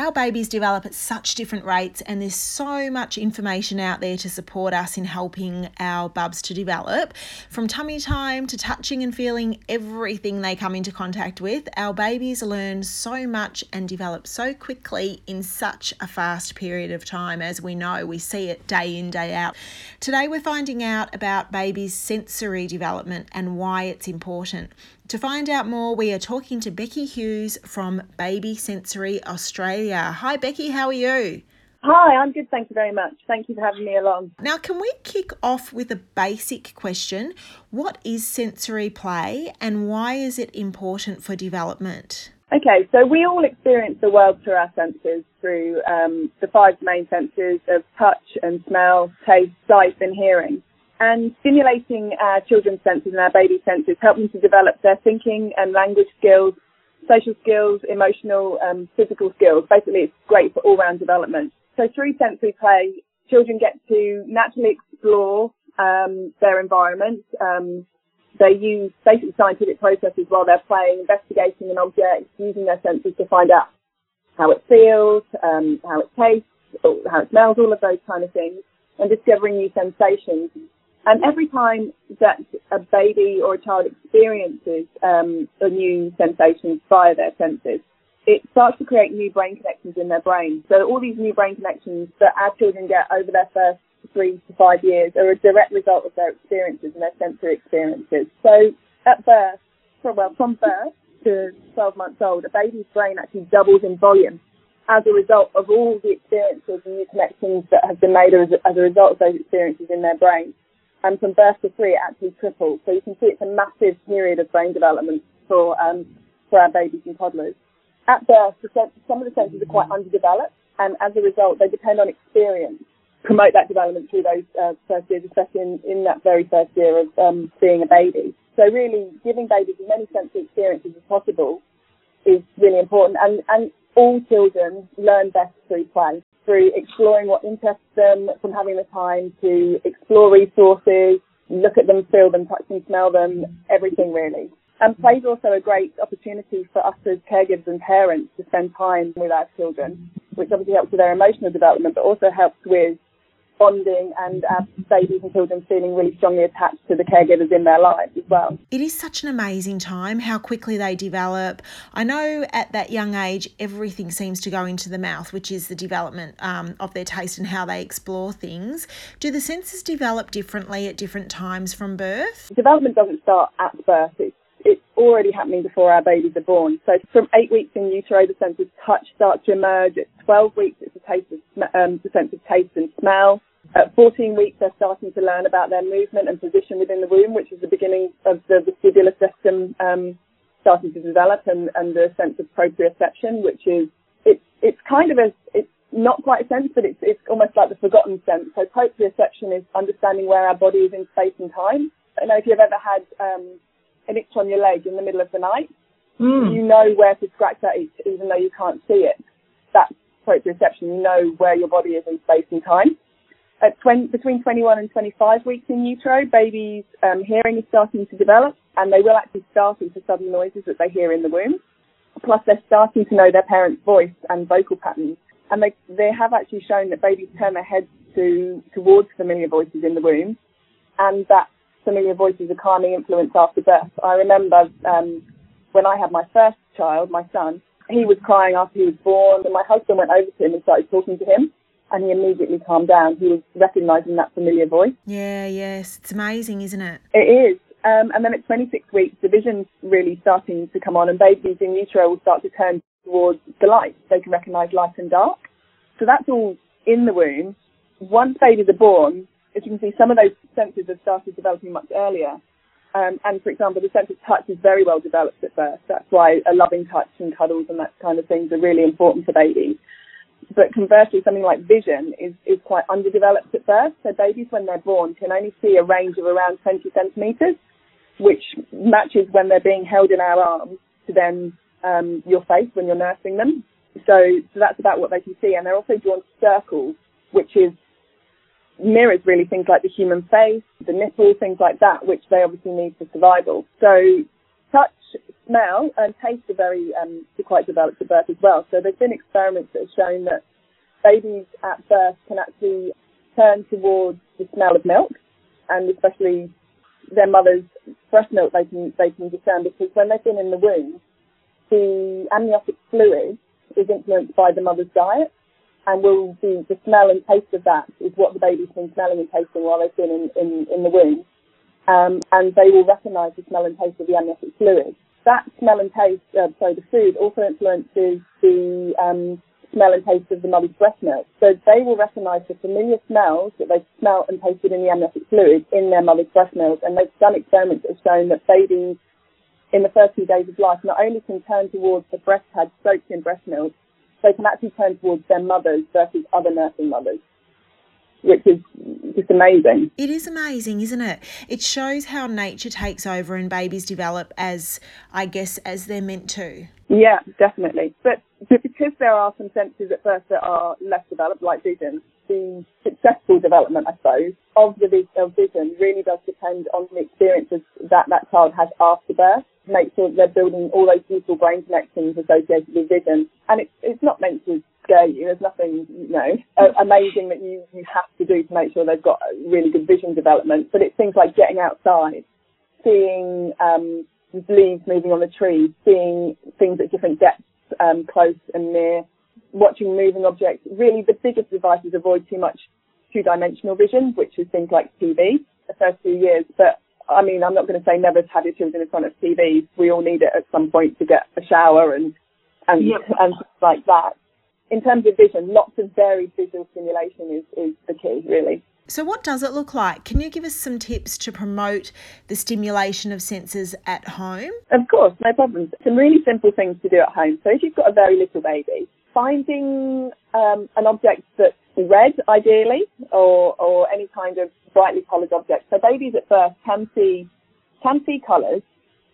Our babies develop at such different rates, and there's so much information out there to support us in helping our bubs to develop. From tummy time to touching and feeling everything they come into contact with, our babies learn so much and develop so quickly in such a fast period of time. As we know, we see it day in, day out. Today, we're finding out about babies' sensory development and why it's important. To find out more, we are talking to Becky Hughes from Baby Sensory Australia. Hi, Becky, how are you? Hi, I'm good, thank you very much. Thank you for having me along. Now, can we kick off with a basic question? What is sensory play and why is it important for development? Okay, so we all experience the world through our senses, through um, the five main senses of touch and smell, taste, sight, and hearing and stimulating our children's senses and our baby senses, help them to develop their thinking and language skills, social skills, emotional, um, physical skills. Basically, it's great for all-round development. So through sensory play, children get to naturally explore um, their environment. Um, they use basic scientific processes while they're playing, investigating an object, using their senses to find out how it feels, um, how it tastes, how it smells, all of those kind of things, and discovering new sensations. And every time that a baby or a child experiences um, a new sensation via their senses, it starts to create new brain connections in their brain. So all these new brain connections that our children get over their first three to five years are a direct result of their experiences and their sensory experiences. So at birth, from, well, from birth to 12 months old, a baby's brain actually doubles in volume as a result of all the experiences and new connections that have been made as as a result of those experiences in their brain and from birth to three it actually triples. So you can see it's a massive period of brain development for um, for our babies and toddlers. At birth, some of the senses are quite underdeveloped, and as a result, they depend on experience promote that development through those uh, first years, especially in, in that very first year of um, being a baby. So really, giving babies as many sensory experiences as possible is really important, and and all children learn best through play through exploring what interests them, from having the time to explore resources, look at them, feel them, touch them, smell them, everything really. And play is also a great opportunity for us as caregivers and parents to spend time with our children, which obviously helps with their emotional development, but also helps with bonding and our babies and children feeling really strongly attached to the caregivers in their lives as well. It is such an amazing time how quickly they develop. I know at that young age, everything seems to go into the mouth, which is the development um, of their taste and how they explore things. Do the senses develop differently at different times from birth? Development doesn't start at birth. It's it's already happening before our babies are born. So from eight weeks in utero, the sense of touch starts to emerge. At 12 weeks, it's the taste of, um, the sense of taste and smell. At 14 weeks, they're starting to learn about their movement and position within the womb, which is the beginning of the vestibular system um, starting to develop, and, and the sense of proprioception, which is it's it's kind of a it's not quite a sense, but it's it's almost like the forgotten sense. So proprioception is understanding where our body is in space and time. I know if you've ever had um, an itch on your leg in the middle of the night. Mm. You know where to scratch that itch, even though you can't see it. That's proprioception. You know where your body is in space and time at 20, between 21 and 25 weeks in utero, babies' um, hearing is starting to develop, and they will actually start into sudden noises that they hear in the womb. Plus, they're starting to know their parents' voice and vocal patterns, and they they have actually shown that babies turn their heads to towards familiar voices in the womb, and that familiar voices are calming influence after birth. I remember um, when I had my first child, my son, he was crying after he was born, and my husband went over to him and started talking to him and he immediately calmed down. He was recognising that familiar voice. Yeah, yes, it's amazing, isn't it? It is. Um, and then at 26 weeks, the vision's really starting to come on, and babies in utero will start to turn towards the light. They can recognise light and dark. So that's all in the womb. Once babies are born, as you can see, some of those senses have started developing much earlier. Um, and for example, the sense of touch is very well developed at birth. That's why a loving touch and cuddles and that kind of things are really important for babies but conversely, something like vision is, is quite underdeveloped at birth. So babies, when they're born, can only see a range of around 20 centimetres, which matches when they're being held in our arms to then um, your face when you're nursing them. So, so that's about what they can see. And they're also drawn to circles, which is mirrors really things like the human face, the nipple, things like that, which they obviously need for survival. So touch, smell, and taste are very um, quite developed at birth as well. So there's been experiments that have shown that babies at birth can actually turn towards the smell of milk, and especially their mother's breast milk they can they can discern because when they've been in the womb, the amniotic fluid is influenced by the mother's diet, and will be the smell and taste of that is what the baby's been smelling and tasting while they've been in, in, in the womb, um, and they will recognise the smell and taste of the amniotic fluid. That smell and taste, uh, sorry, the food also influences the um, smell and taste of the mother's breast milk. So they will recognise the familiar smells that they've smelt and tasted in the amniotic fluid in their mother's breast milk. And they've done experiments that have shown that babies in the first few days of life not only can turn towards the breast pad soaked in breast milk, they can actually turn towards their mothers versus other nursing mothers which is just amazing. It is amazing, isn't it? It shows how nature takes over and babies develop as, I guess, as they're meant to. Yeah, definitely. But because there are some senses at first that are less developed, like vision, the successful development, I suppose, of the of vision really does depend on the experiences that that child has after birth. Make sure that they're building all those useful brain connections associated with vision. And it's, it's not meant to scare you. There's nothing, you know, amazing that you, you have to do to make sure they've got really good vision development. But it's things like getting outside, seeing um, leaves moving on the trees, seeing things at different depths, um, close and near, watching moving objects. Really, the biggest advice is avoid too much two-dimensional vision, which is things like TV the first few years. But I mean, I'm not going to say never have your children in front of TVs. We all need it at some point to get a shower and and yep. and like that in terms of vision, lots of varied visual stimulation is, is the key, really. So, what does it look like? Can you give us some tips to promote the stimulation of senses at home? Of course, no problem. Some really simple things to do at home. So, if you've got a very little baby, finding um, an object that's red, ideally, or, or any kind of brightly coloured object. So, babies at first can see can see colours,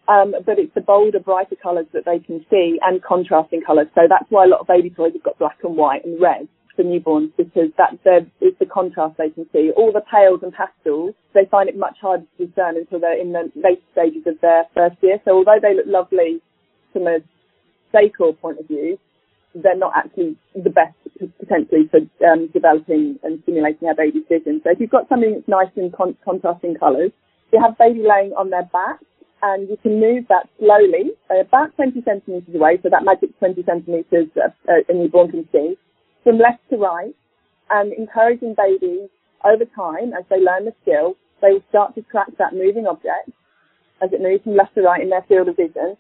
um, but it's the bolder, brighter colours that they can see and contrasting colours. So that's why a lot of baby toys have got black and white and red for newborns because that's the, it's the contrast they can see. All the pales and pastels, they find it much harder to discern until they're in the later stages of their first year. So although they look lovely from a decor point of view, they're not actually the best potentially for um, developing and stimulating our baby's vision. So if you've got something that's nice in con- contrasting colours, you have baby laying on their back and you can move that slowly, uh, about 20 centimetres away, so that magic 20 centimetres uh, uh, a newborn can see, from left to right, and encouraging babies over time as they learn the skill, they will start to track that moving object as it moves from left to right in their field of vision,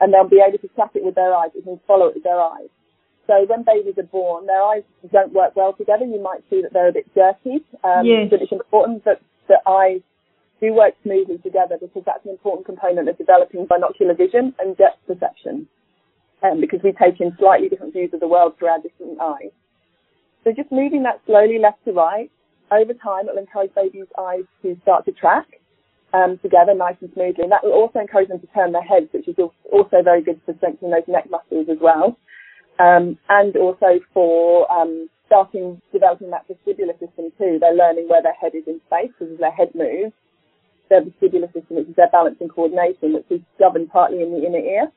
and they'll be able to track it with their eyes, they can follow it with their eyes. So when babies are born, their eyes don't work well together. You might see that they're a bit jerky, um, yes. but it's important that the eyes do work smoothly together because that's an important component of developing binocular vision and depth perception. Um, because we take in slightly different views of the world through our different eyes. So just moving that slowly left to right, over time it will encourage babies' eyes to start to track um, together nice and smoothly. And that will also encourage them to turn their heads, which is also very good for strengthening those neck muscles as well. Um, and also for um, starting developing that vestibular system too. They're learning where their head is in space because as their head moves, their vestibular system, which is their balance and coordination, which is governed partly in the inner ear.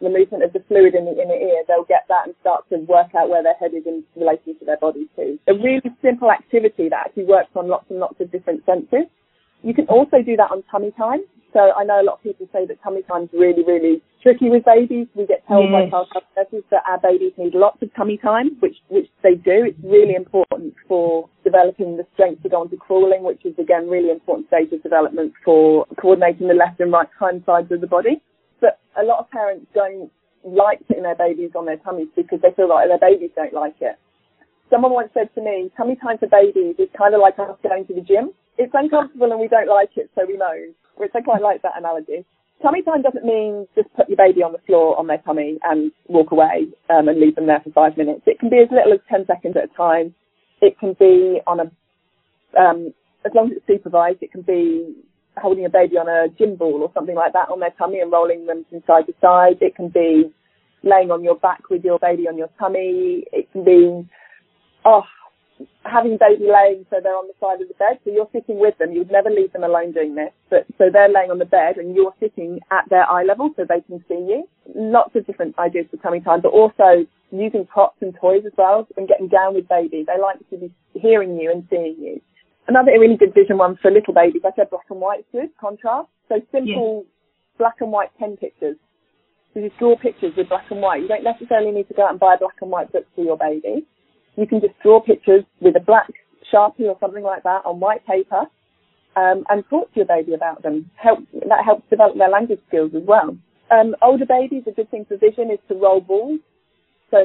The movement of the fluid in the inner ear, they'll get that and start to work out where their head is in relation to their body too. A really simple activity that actually works on lots and lots of different senses. You can also do that on tummy time. So I know a lot of people say that tummy time is really, really tricky with babies. We get told yes. by child nurses that our babies need lots of tummy time, which which they do. It's really important for developing the strength to go into crawling, which is again really important stage of development for coordinating the left and right hind sides of the body. But a lot of parents don't like putting their babies on their tummies because they feel like their babies don't like it. Someone once said to me, tummy time for babies is kind of like us going to the gym. It's uncomfortable and we don't like it, so we moan which I quite like that analogy. Tummy time doesn't mean just put your baby on the floor on their tummy and walk away um, and leave them there for five minutes. It can be as little as 10 seconds at a time. It can be on a, um, as long as it's supervised, it can be holding a baby on a gym ball or something like that on their tummy and rolling them from side to side. It can be laying on your back with your baby on your tummy. It can be, oh, having baby laying so they're on the side of the bed. So you're sitting with them. You would never leave them alone doing this. But so they're laying on the bed and you're sitting at their eye level so they can see you. Lots of different ideas for tummy time, but also using props and toys as well and getting down with baby. They like to be hearing you and seeing you. Another really good vision one for little babies, I said black and white good, contrast. So simple yeah. black and white pen pictures. So you draw pictures with black and white. You don't necessarily need to go out and buy a black and white book for your baby you can just draw pictures with a black sharpie or something like that on white paper um, and talk to your baby about them. Help that helps develop their language skills as well. Um, older babies, a good thing for vision is to roll balls. So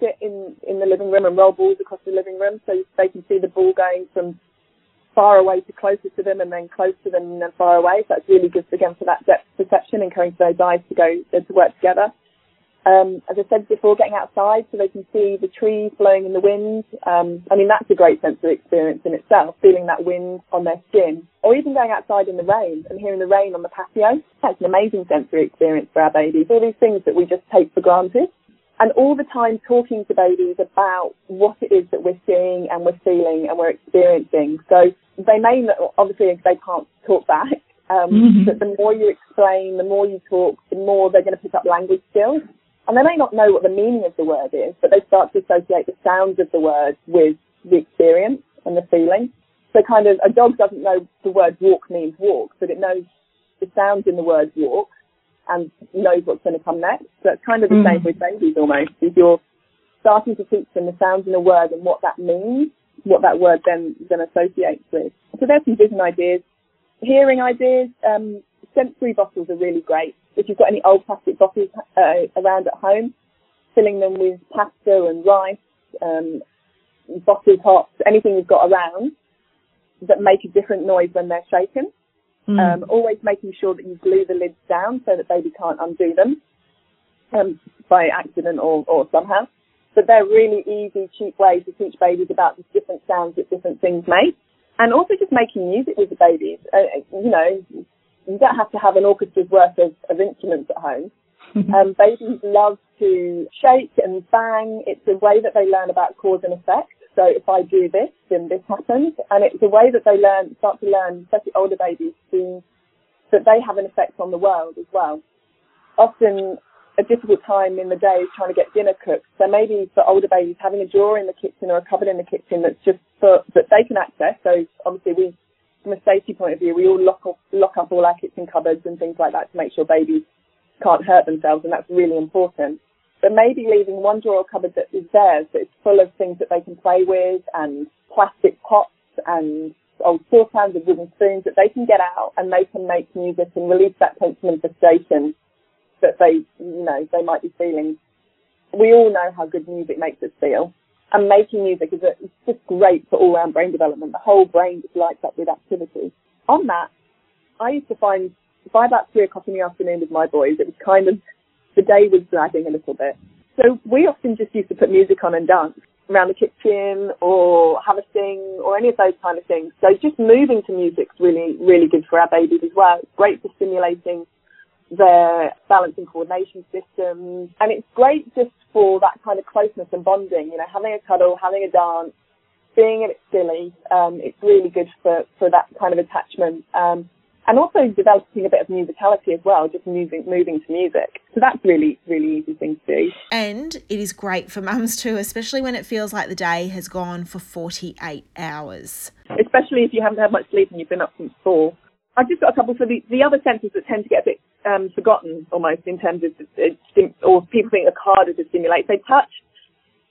sit in in the living room and roll balls across the living room so they can see the ball going from far away to closer to them and then close to them and then far away. So that's really good again for that depth perception, encouraging those eyes to go to work together. Um, as I said before, getting outside so they can see the trees blowing in the wind. Um, I mean, that's a great sensory experience in itself, feeling that wind on their skin. Or even going outside in the rain and hearing the rain on the patio. That's an amazing sensory experience for our babies. All these things that we just take for granted. And all the time talking to babies about what it is that we're seeing and we're feeling and we're experiencing. So they may, obviously, they can't talk back. Um, mm-hmm. But the more you explain, the more you talk, the more they're going to pick up language skills. And they may not know what the meaning of the word is, but they start to associate the sounds of the word with the experience and the feeling. So kind of, a dog doesn't know the word walk means walk, but it knows the sounds in the word walk and knows what's going to come next. So it's kind of the mm. same with babies almost. If you're starting to teach them the sounds in a word and what that means, what that word then, then associates with. So there's some vision ideas. Hearing ideas, um, sensory bottles are really great if you've got any old plastic bottles uh, around at home, filling them with pasta and rice, um, bottle tops, anything you've got around that make a different noise when they're shaken. Mm. Um, always making sure that you glue the lids down so that baby can't undo them um, by accident or, or somehow. But they're really easy, cheap ways to teach babies about the different sounds that different things make. And also just making music with the babies. Uh, you know, you don't have to have an orchestra's worth of, of instruments at home. um, babies love to shake and bang. It's a way that they learn about cause and effect. So if I do this, then this happens. And it's a way that they learn, start to learn, especially older babies, to, that they have an effect on the world as well. Often a difficult time in the day is trying to get dinner cooked. So maybe for older babies, having a drawer in the kitchen or a cupboard in the kitchen that's just for, that they can access. So obviously we from a safety point of view, we all lock up, lock up all our kitchen cupboards and things like that to make sure babies can't hurt themselves, and that's really important. But maybe leaving one drawer or cupboard that is theirs, that is full of things that they can play with, and plastic pots and old saucepans and wooden spoons that they can get out and they can make music and release that tension and frustration that they, you know, they might be feeling. We all know how good music makes us feel and making music is a, it's just great for all round brain development. The whole brain just lights up with activity. On that, I used to find by about three o'clock in the afternoon with my boys, it was kind of the day was dragging a little bit. So we often just used to put music on and dance around the kitchen or have a sing or any of those kind of things. So just moving to music's really, really good for our babies as well. It's great for stimulating their balance and coordination systems. And it's great just for that kind of closeness and bonding, you know, having a cuddle, having a dance, being a bit silly. Um, it's really good for, for that kind of attachment. Um, and also developing a bit of musicality as well, just moving moving to music. So that's really really easy thing to do. And it is great for mums too, especially when it feels like the day has gone for 48 hours. Especially if you haven't had much sleep and you've been up since four. I've just got a couple for the, the other senses that tend to get a bit um, forgotten almost in terms of, or people think are harder to stimulate. So touch,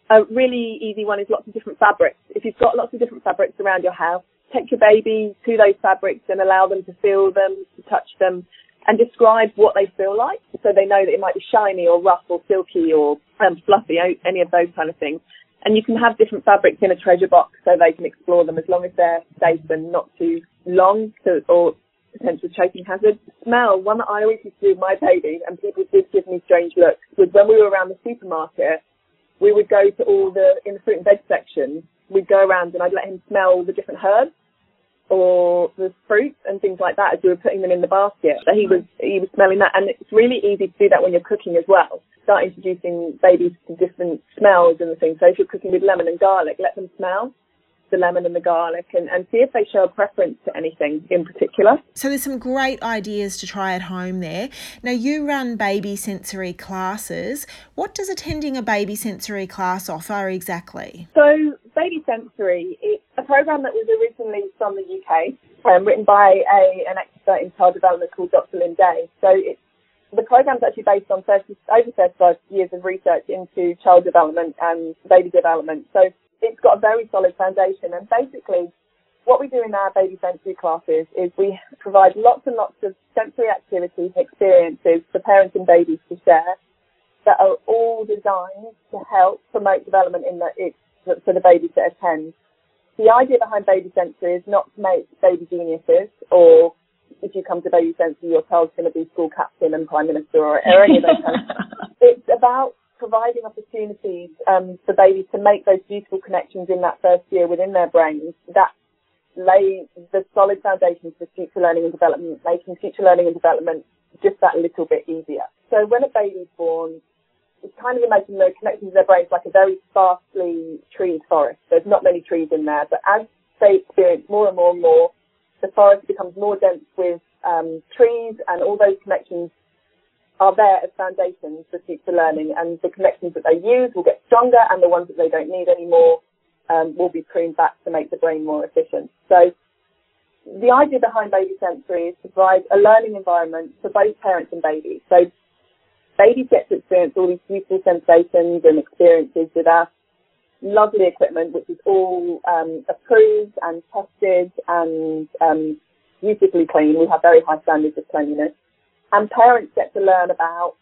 a really easy one is lots of different fabrics. If you've got lots of different fabrics around your house, take your baby to those fabrics and allow them to feel them, to touch them, and describe what they feel like. So they know that it might be shiny or rough or silky or um, fluffy, any of those kind of things. And you can have different fabrics in a treasure box so they can explore them as long as they're safe and not too long to, or potential choking hazard. Smell, one that I always used to do with my baby, and people did give me strange looks, was when we were around the supermarket, we would go to all the, in the fruit and veg section, we'd go around and I'd let him smell the different herbs. or the fruit and things like that as we were putting them in the basket. So he was he was smelling that, and it's really easy to do that when you're cooking as well. Start introducing babies to different smells and the things. So if you're cooking with lemon and garlic, let them smell the lemon and the garlic and, and see if they show a preference to anything in particular. So there's some great ideas to try at home there. Now you run baby sensory classes. What does attending a baby sensory class offer exactly? So baby sensory is a program that was originally from the UK, um, written by a, an expert in child development called Dr. Lin Day. So it's the program is actually based on 30, over 35 years of research into child development and baby development. So it's got a very solid foundation. And basically, what we do in our baby sensory classes is we provide lots and lots of sensory activities and experiences for parents and babies to share that are all designed to help promote development in the, it, for the babies that attend. The idea behind baby sensory is not to make baby geniuses or if you come to baby sensory your child's going to be school captain and prime minister or, or any of those kind of It's about providing opportunities um, for babies to make those beautiful connections in that first year within their brains that lay the solid foundations for future learning and development, making future learning and development just that little bit easier. So when a baby's born, it's kind of imagine the connections in their brains like a very sparsely treed forest. There's not many trees in there, but as they experience more and more and more, the forest becomes more dense with um, trees and all those connections are there as foundations for future learning, and the connections that they use will get stronger, and the ones that they don't need anymore um, will be pruned back to make the brain more efficient. So the idea behind Baby Sensory is to provide a learning environment for both parents and babies. So babies get to experience all these beautiful sensations and experiences with our lovely equipment, which is all um, approved and tested and um, beautifully clean. We have very high standards of cleanliness and parents get to learn about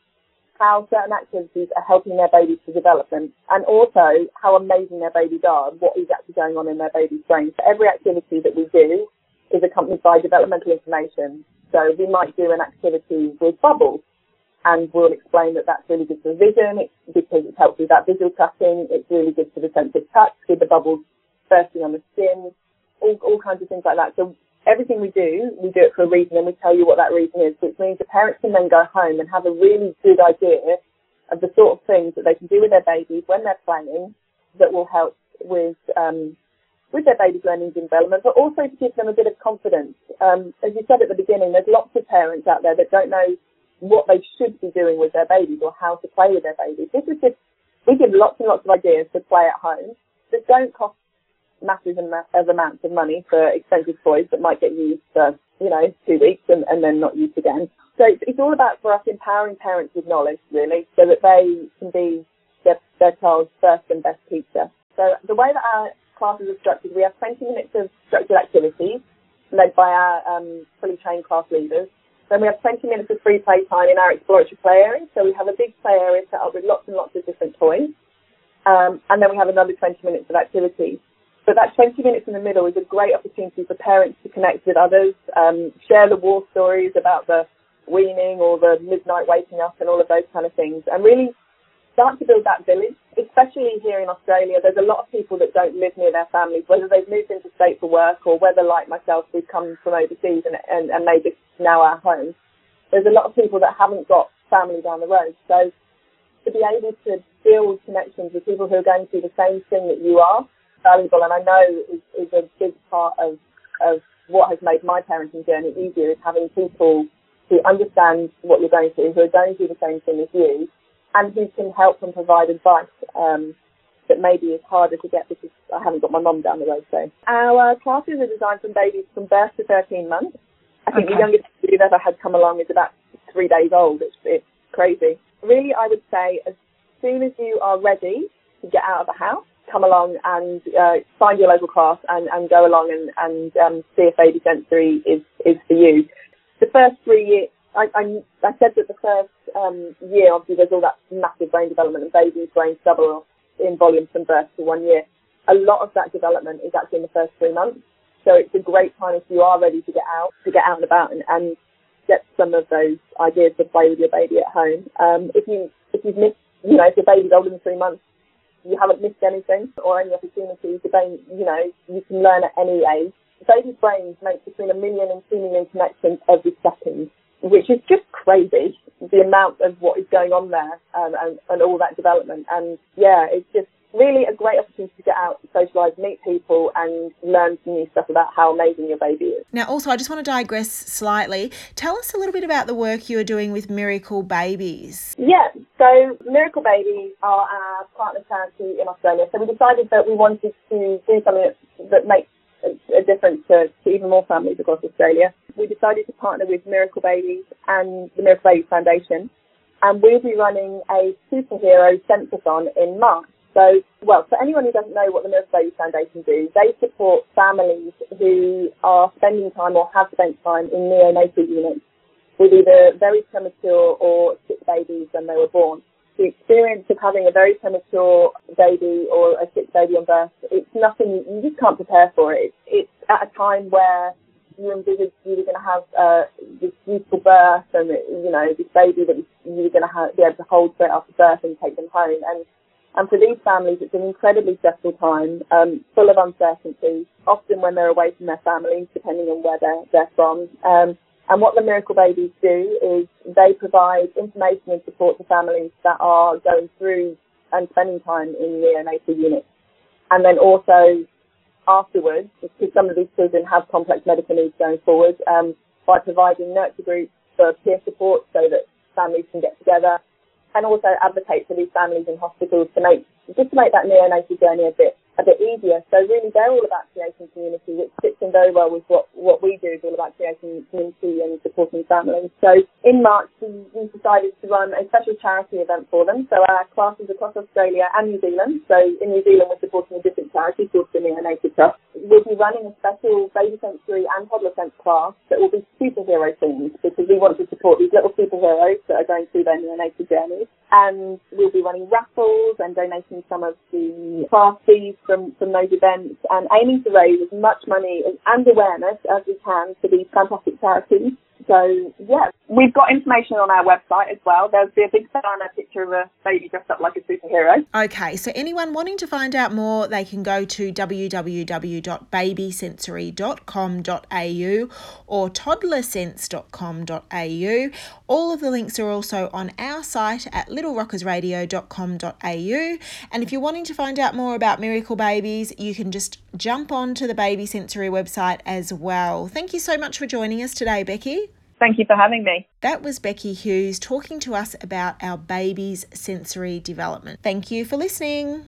how certain activities are helping their babies to development and also how amazing their babies are and what is actually going on in their baby's brain. So every activity that we do is accompanied by developmental information. So we might do an activity with bubbles and we'll explain that that's really good for vision because it helps with that visual tracking. It's really good for the sense of touch with the bubbles bursting on the skin, all, all kinds of things like that. So everything we do, we do it for a reason and we tell you what that reason is, which means the parents can then go home and have a really good idea of the sort of things that they can do with their babies when they're playing that will help with um, with their baby's learning and development, but also to give them a bit of confidence. Um, as you said at the beginning, there's lots of parents out there that don't know what they should be doing with their babies or how to play with their babies. This is just, we give lots and lots of ideas to play at home that don't cost massive amounts of money for expensive toys that might get used for, you know, two weeks and, and then not used again. So it's, it's all about for us empowering parents with knowledge, really, so that they can be their, their child's first and best teacher. So the way that our classes are structured, we have 20 minutes of structured activities led by our um, fully trained class leaders. Then we have 20 minutes of free play time in our exploratory play area. So we have a big play area set up with lots and lots of different toys. Um, and then we have another 20 minutes of activities. But that 20 minutes in the middle is a great opportunity for parents to connect with others, um, share the war stories about the weaning or the midnight waking up and all of those kind of things, and really start to build that village. Especially here in Australia, there's a lot of people that don't live near their families, whether they've moved into state for work or whether, like myself, we've come from overseas and, and, and made this now our home. There's a lot of people that haven't got family down the road. So to be able to build connections with people who are going through the same thing that you are valuable and I know is, is a big part of, of what has made my parenting journey easier is having people who understand what you're going through, who are going through the same thing as you, and who can help and provide advice um, that maybe is harder to get because I haven't got my mum down the road. So our classes are designed from babies from birth to 13 months. I think okay. the youngest we've ever had come along is about three days old. It's, it's crazy. Really, I would say as soon as you are ready to get out of the house, come along and uh, find your local class and, and go along and, and um, see if baby sensory is, is for you. The first three years, I, I, I said that the first um, year, obviously, there's all that massive brain development and babies' brains double in volume from birth to one year. A lot of that development is actually in the first three months. So it's a great time if you are ready to get out, to get out and about and, and get some of those ideas to play with your baby at home. Um, if you if you've missed, you know, if your baby's older than three months, you haven't missed anything or any opportunities. Again, you know, you can learn at any age. babies' brains make between a million and two million connections every second, which is just crazy. The amount of what is going on there um, and, and all that development. And yeah, it's just really a great opportunity to get out, socialise, meet people, and learn some new stuff about how amazing your baby is. Now, also, I just want to digress slightly. Tell us a little bit about the work you are doing with Miracle Babies. Yeah, so Miracle Babies are our partner charity in Australia. So we decided that we wanted to do something that, that makes a, difference to, to even more families across Australia. We decided to partner with Miracle Babies and the Miracle Babies Foundation, and we'll be running a superhero sensathon in March. So, well, for anyone who doesn't know what the Miracle Babies Foundation do, they support families who are spending time or have spent time in neonatal units with either very premature or sick babies when they were born. The experience of having a very premature baby or a sick baby on birth, it's nothing, you just can't prepare for it. It's, at a time where you envisaged you were going to have uh, this beautiful birth and, you know, this baby that you were going to be able to hold straight after birth and take them home. And and for these families, it's an incredibly stressful time, um, full of uncertainty, often when they're away from their families, depending on where they're, they're from. Um, and what the Miracle Babies do is they provide information and support to families that are going through and spending time in neonatal units. And then also afterwards, because some of these children have complex medical needs going forward, um, by providing nurture groups for peer support so that families can get together and also advocate for these families in hospitals to make just to make that neonatal journey a bit a bit easier. So really, they're all about creating community, which fits in very well with what, what we do is all about creating community and supporting families. So in March, we, we decided to run a special charity event for them. So our classes across Australia and New Zealand. So in New Zealand, we're supporting a different charity called the Neonatal Trust. We'll be running a special baby sensory and toddler sense class that will be superhero themed because we want to support these little superheroes that are going through their neonatal journeys. And we'll be running raffles and donating some of the class fees from, from those events and aiming to raise as much money and awareness as we can for these fantastic charities. So, yeah, we've got information on our website as well. There'll be a big banner picture of a baby dressed up like a superhero. Okay, so anyone wanting to find out more, they can go to www.babysensory.com.au or toddlersense.com.au. All of the links are also on our site at littlerockersradio.com.au. And if you're wanting to find out more about Miracle Babies, you can just jump on to the Baby Sensory website as well. Thank you so much for joining us today, Becky. Thank you for having me. That was Becky Hughes talking to us about our baby's sensory development. Thank you for listening.